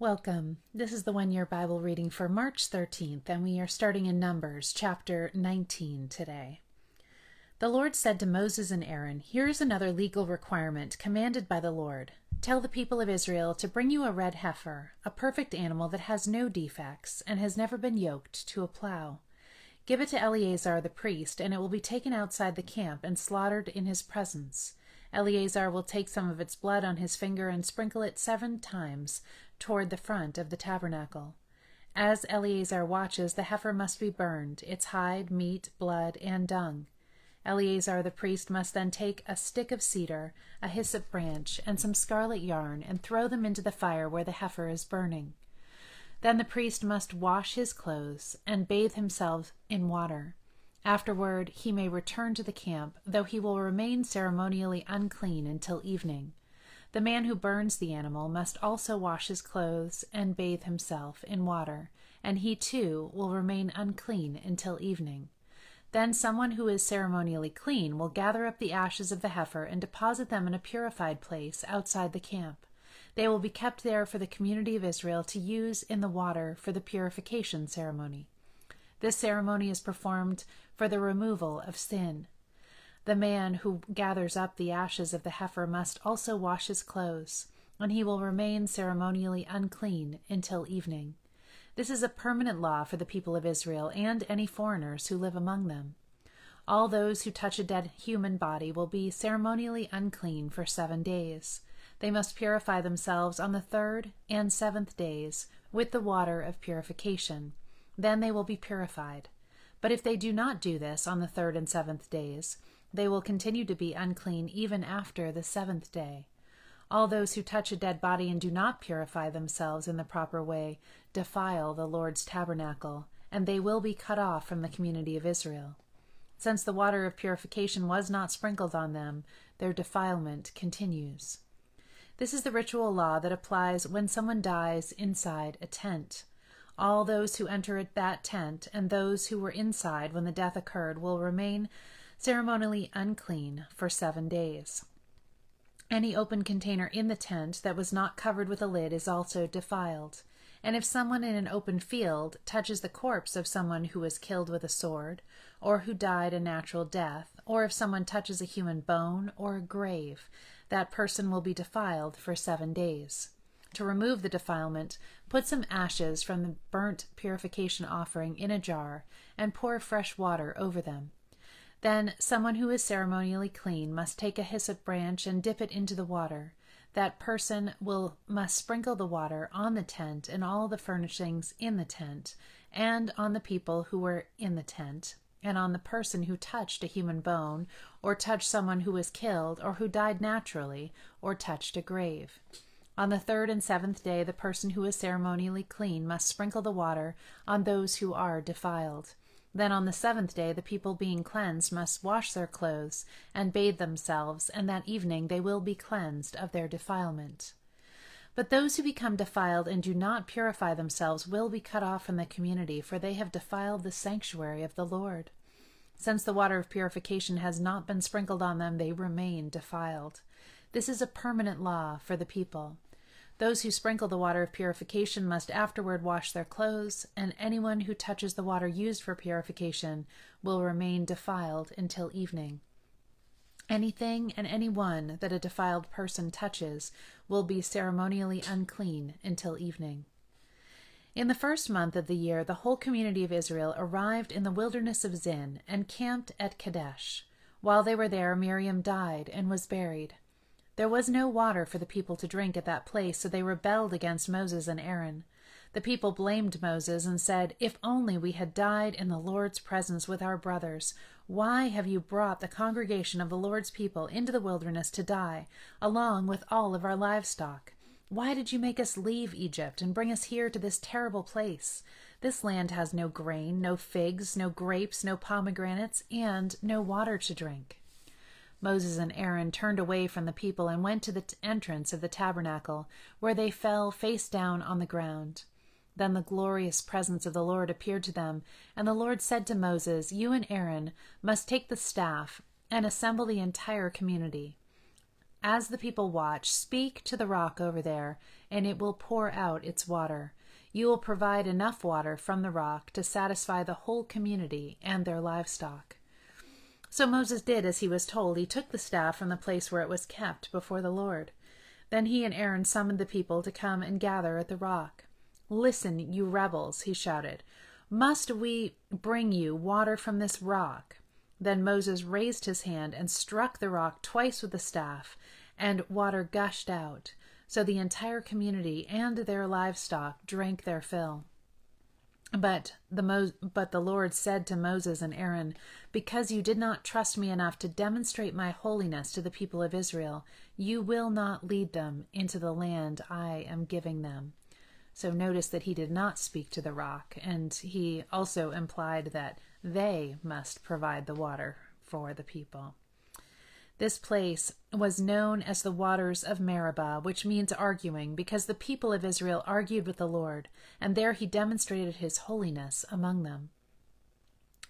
Welcome. This is the one year Bible reading for March 13th, and we are starting in Numbers chapter 19 today. The Lord said to Moses and Aaron, Here is another legal requirement commanded by the Lord. Tell the people of Israel to bring you a red heifer, a perfect animal that has no defects and has never been yoked to a plow. Give it to Eleazar the priest, and it will be taken outside the camp and slaughtered in his presence. Eleazar will take some of its blood on his finger and sprinkle it seven times toward the front of the tabernacle. As Eleazar watches, the heifer must be burned, its hide, meat, blood, and dung. Eleazar the priest must then take a stick of cedar, a hyssop branch, and some scarlet yarn, and throw them into the fire where the heifer is burning. Then the priest must wash his clothes and bathe himself in water. Afterward, he may return to the camp, though he will remain ceremonially unclean until evening. The man who burns the animal must also wash his clothes and bathe himself in water, and he too will remain unclean until evening. Then someone who is ceremonially clean will gather up the ashes of the heifer and deposit them in a purified place outside the camp. They will be kept there for the community of Israel to use in the water for the purification ceremony. This ceremony is performed for the removal of sin. The man who gathers up the ashes of the heifer must also wash his clothes, and he will remain ceremonially unclean until evening. This is a permanent law for the people of Israel and any foreigners who live among them. All those who touch a dead human body will be ceremonially unclean for seven days. They must purify themselves on the third and seventh days with the water of purification then they will be purified. But if they do not do this on the third and seventh days, they will continue to be unclean even after the seventh day. All those who touch a dead body and do not purify themselves in the proper way defile the Lord's tabernacle, and they will be cut off from the community of Israel. Since the water of purification was not sprinkled on them, their defilement continues. This is the ritual law that applies when someone dies inside a tent. All those who enter that tent and those who were inside when the death occurred will remain ceremonially unclean for seven days. Any open container in the tent that was not covered with a lid is also defiled. And if someone in an open field touches the corpse of someone who was killed with a sword, or who died a natural death, or if someone touches a human bone or a grave, that person will be defiled for seven days. To remove the defilement, put some ashes from the burnt purification offering in a jar and pour fresh water over them. Then someone who is ceremonially clean must take a hyssop branch and dip it into the water. That person will must sprinkle the water on the tent and all the furnishings in the tent, and on the people who were in the tent, and on the person who touched a human bone, or touched someone who was killed, or who died naturally, or touched a grave. On the third and seventh day, the person who is ceremonially clean must sprinkle the water on those who are defiled. Then on the seventh day, the people being cleansed must wash their clothes and bathe themselves, and that evening they will be cleansed of their defilement. But those who become defiled and do not purify themselves will be cut off from the community, for they have defiled the sanctuary of the Lord. Since the water of purification has not been sprinkled on them, they remain defiled. This is a permanent law for the people. Those who sprinkle the water of purification must afterward wash their clothes, and anyone who touches the water used for purification will remain defiled until evening. Anything and anyone that a defiled person touches will be ceremonially unclean until evening. In the first month of the year, the whole community of Israel arrived in the wilderness of Zin and camped at Kadesh. While they were there, Miriam died and was buried. There was no water for the people to drink at that place, so they rebelled against Moses and Aaron. The people blamed Moses and said, If only we had died in the Lord's presence with our brothers. Why have you brought the congregation of the Lord's people into the wilderness to die, along with all of our livestock? Why did you make us leave Egypt and bring us here to this terrible place? This land has no grain, no figs, no grapes, no pomegranates, and no water to drink. Moses and Aaron turned away from the people and went to the t- entrance of the tabernacle, where they fell face down on the ground. Then the glorious presence of the Lord appeared to them, and the Lord said to Moses, You and Aaron must take the staff and assemble the entire community. As the people watch, speak to the rock over there, and it will pour out its water. You will provide enough water from the rock to satisfy the whole community and their livestock. So Moses did as he was told. He took the staff from the place where it was kept before the Lord. Then he and Aaron summoned the people to come and gather at the rock. Listen, you rebels, he shouted. Must we bring you water from this rock? Then Moses raised his hand and struck the rock twice with the staff, and water gushed out. So the entire community and their livestock drank their fill. But the Mo- but the Lord said to Moses and Aaron, Because you did not trust me enough to demonstrate my holiness to the people of Israel, you will not lead them into the land I am giving them. So notice that he did not speak to the rock, and he also implied that they must provide the water for the people. This place was known as the waters of Meribah, which means arguing, because the people of Israel argued with the Lord, and there he demonstrated his holiness among them.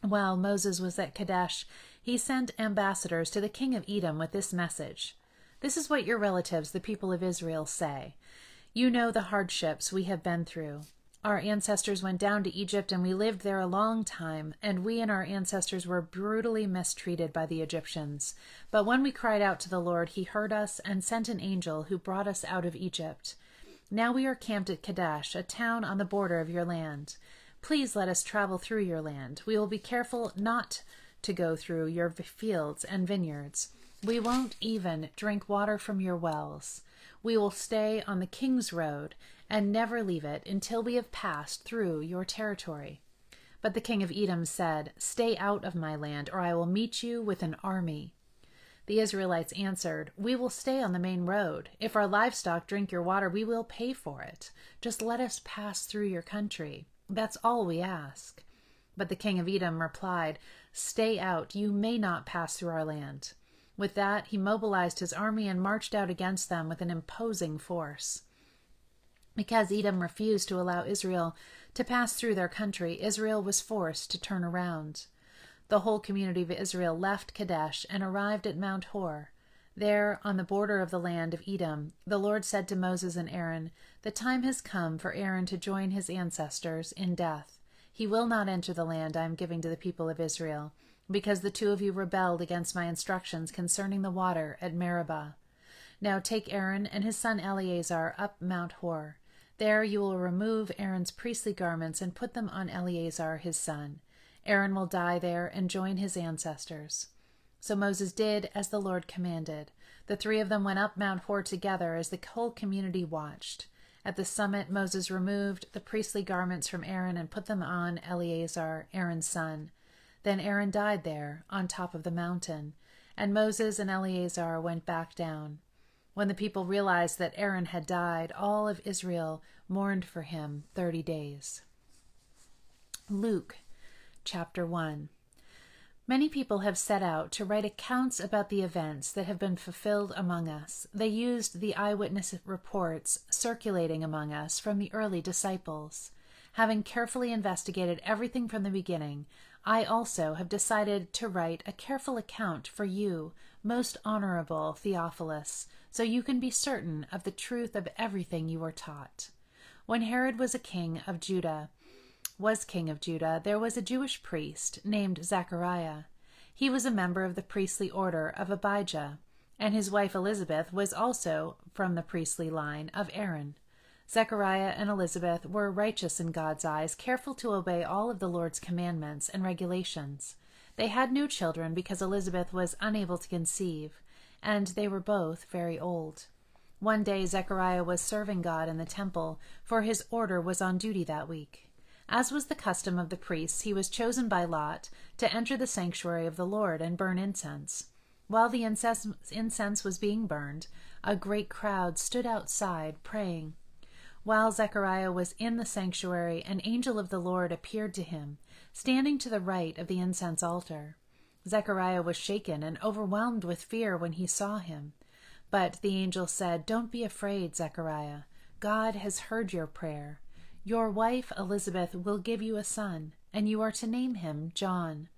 While Moses was at Kadesh, he sent ambassadors to the king of Edom with this message This is what your relatives, the people of Israel, say. You know the hardships we have been through. Our ancestors went down to Egypt and we lived there a long time, and we and our ancestors were brutally mistreated by the Egyptians. But when we cried out to the Lord, he heard us and sent an angel who brought us out of Egypt. Now we are camped at Kadesh, a town on the border of your land. Please let us travel through your land. We will be careful not to go through your fields and vineyards. We won't even drink water from your wells. We will stay on the King's Road and never leave it until we have passed through your territory. But the king of Edom said, Stay out of my land, or I will meet you with an army. The Israelites answered, We will stay on the main road. If our livestock drink your water, we will pay for it. Just let us pass through your country. That's all we ask. But the king of Edom replied, Stay out. You may not pass through our land. With that, he mobilized his army and marched out against them with an imposing force. Because Edom refused to allow Israel to pass through their country, Israel was forced to turn around. The whole community of Israel left Kadesh and arrived at Mount Hor. There, on the border of the land of Edom, the Lord said to Moses and Aaron, The time has come for Aaron to join his ancestors in death. He will not enter the land I am giving to the people of Israel, because the two of you rebelled against my instructions concerning the water at Meribah. Now take Aaron and his son Eleazar up Mount Hor. There you will remove Aaron's priestly garments and put them on Eleazar his son. Aaron will die there and join his ancestors. So Moses did as the Lord commanded. The three of them went up Mount Hor together as the whole community watched. At the summit, Moses removed the priestly garments from Aaron and put them on Eleazar, Aaron's son. Then Aaron died there, on top of the mountain, and Moses and Eleazar went back down. When the people realized that Aaron had died, all of Israel mourned for him 30 days. Luke chapter 1. Many people have set out to write accounts about the events that have been fulfilled among us. They used the eyewitness reports circulating among us from the early disciples. Having carefully investigated everything from the beginning, I also have decided to write a careful account for you, most honorable Theophilus, so you can be certain of the truth of everything you were taught. When Herod was a king of Judah, was king of Judah, there was a Jewish priest named Zechariah. He was a member of the priestly order of Abijah, and his wife Elizabeth was also from the priestly line of Aaron. Zechariah and Elizabeth were righteous in God's eyes, careful to obey all of the Lord's commandments and regulations. They had no children because Elizabeth was unable to conceive, and they were both very old. One day Zechariah was serving God in the temple, for his order was on duty that week. As was the custom of the priests, he was chosen by lot to enter the sanctuary of the Lord and burn incense. While the incense was being burned, a great crowd stood outside praying. While Zechariah was in the sanctuary, an angel of the Lord appeared to him, standing to the right of the incense altar. Zechariah was shaken and overwhelmed with fear when he saw him. But the angel said, Don't be afraid, Zechariah. God has heard your prayer. Your wife Elizabeth will give you a son, and you are to name him John.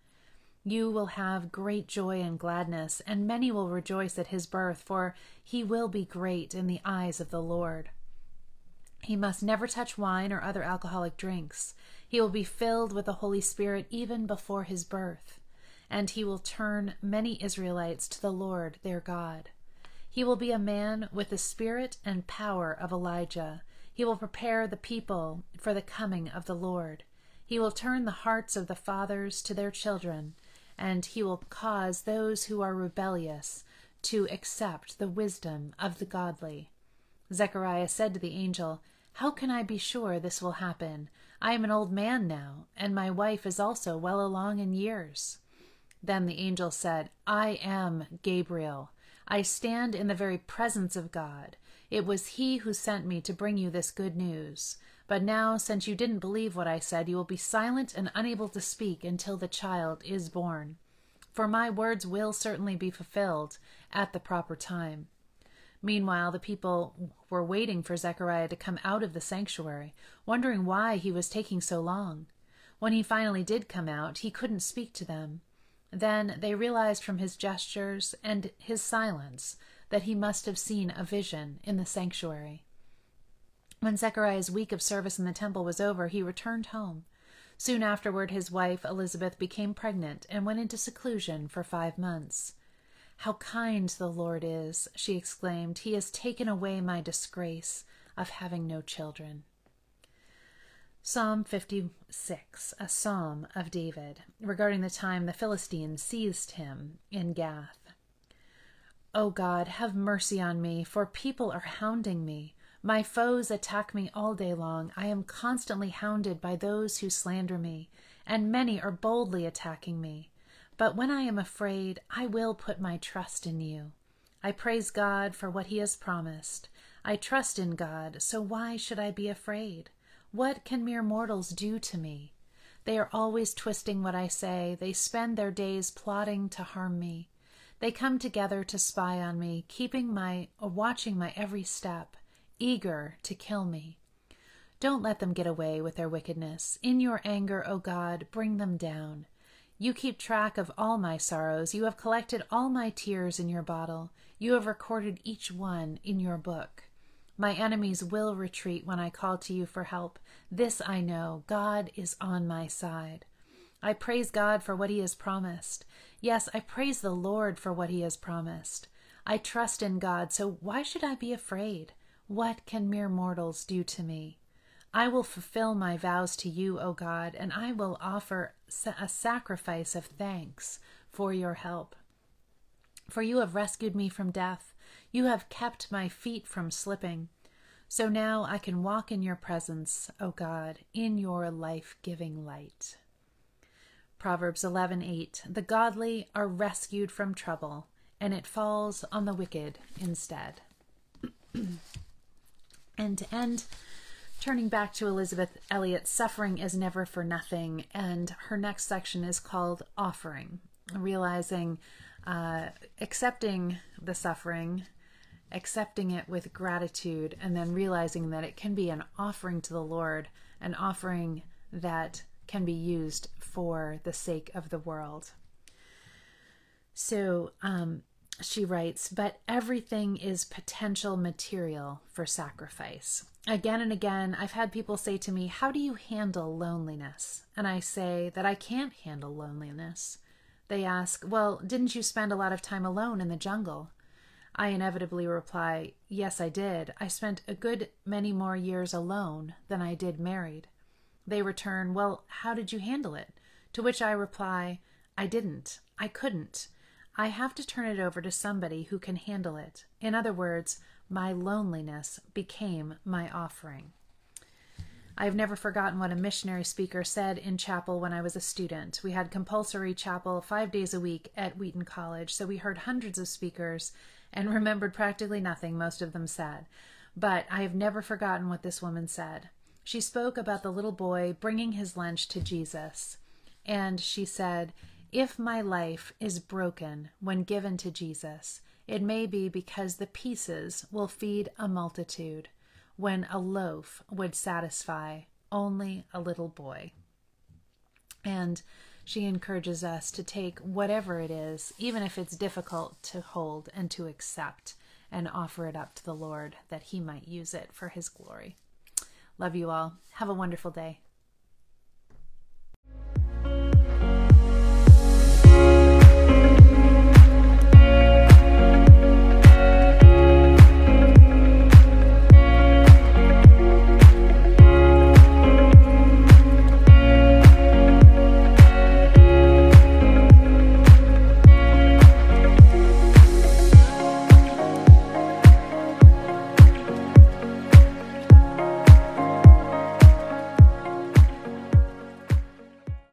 You will have great joy and gladness, and many will rejoice at his birth, for he will be great in the eyes of the Lord. He must never touch wine or other alcoholic drinks. He will be filled with the Holy Spirit even before his birth, and he will turn many Israelites to the Lord their God. He will be a man with the spirit and power of Elijah. He will prepare the people for the coming of the Lord. He will turn the hearts of the fathers to their children and he will cause those who are rebellious to accept the wisdom of the godly. Zechariah said to the angel, How can I be sure this will happen? I am an old man now, and my wife is also well along in years. Then the angel said, I am Gabriel. I stand in the very presence of God. It was he who sent me to bring you this good news. But now, since you didn't believe what I said, you will be silent and unable to speak until the child is born. For my words will certainly be fulfilled at the proper time. Meanwhile, the people were waiting for Zechariah to come out of the sanctuary, wondering why he was taking so long. When he finally did come out, he couldn't speak to them. Then they realized from his gestures and his silence that he must have seen a vision in the sanctuary. When Zechariah's week of service in the temple was over, he returned home. Soon afterward, his wife, Elizabeth, became pregnant and went into seclusion for five months. How kind the Lord is, she exclaimed. He has taken away my disgrace of having no children. Psalm 56, a psalm of David, regarding the time the Philistines seized him in Gath. O God, have mercy on me, for people are hounding me. My foes attack me all day long. I am constantly hounded by those who slander me, and many are boldly attacking me. But when I am afraid, I will put my trust in you. I praise God for what he has promised. I trust in God, so why should I be afraid? What can mere mortals do to me? They are always twisting what I say. They spend their days plotting to harm me. They come together to spy on me, keeping my watching my every step eager to kill me. Don't let them get away with their wickedness. In your anger, O God, bring them down. You keep track of all my sorrows. You have collected all my tears in your bottle. You have recorded each one in your book. My enemies will retreat when I call to you for help. This I know God is on my side. I praise God for what he has promised. Yes, I praise the Lord for what he has promised. I trust in God, so why should I be afraid? What can mere mortals do to me? I will fulfill my vows to you, O God, and I will offer a sacrifice of thanks for your help. For you have rescued me from death. You have kept my feet from slipping. So now I can walk in your presence, O God, in your life giving light. Proverbs 11:8 The godly are rescued from trouble, and it falls on the wicked instead. end to end. Turning back to Elisabeth Elliot's Suffering is Never for Nothing, and her next section is called Offering, realizing, uh, accepting the suffering, accepting it with gratitude, and then realizing that it can be an offering to the Lord, an offering that can be used for the sake of the world. So, um, she writes, but everything is potential material for sacrifice. Again and again, I've had people say to me, How do you handle loneliness? And I say that I can't handle loneliness. They ask, Well, didn't you spend a lot of time alone in the jungle? I inevitably reply, Yes, I did. I spent a good many more years alone than I did married. They return, Well, how did you handle it? To which I reply, I didn't. I couldn't. I have to turn it over to somebody who can handle it. In other words, my loneliness became my offering. I have never forgotten what a missionary speaker said in chapel when I was a student. We had compulsory chapel five days a week at Wheaton College, so we heard hundreds of speakers and remembered practically nothing most of them said. But I have never forgotten what this woman said. She spoke about the little boy bringing his lunch to Jesus. And she said, If my life is broken when given to Jesus, it may be because the pieces will feed a multitude when a loaf would satisfy only a little boy. And she encourages us to take whatever it is, even if it's difficult to hold and to accept, and offer it up to the Lord that He might use it for His glory. Love you all. Have a wonderful day.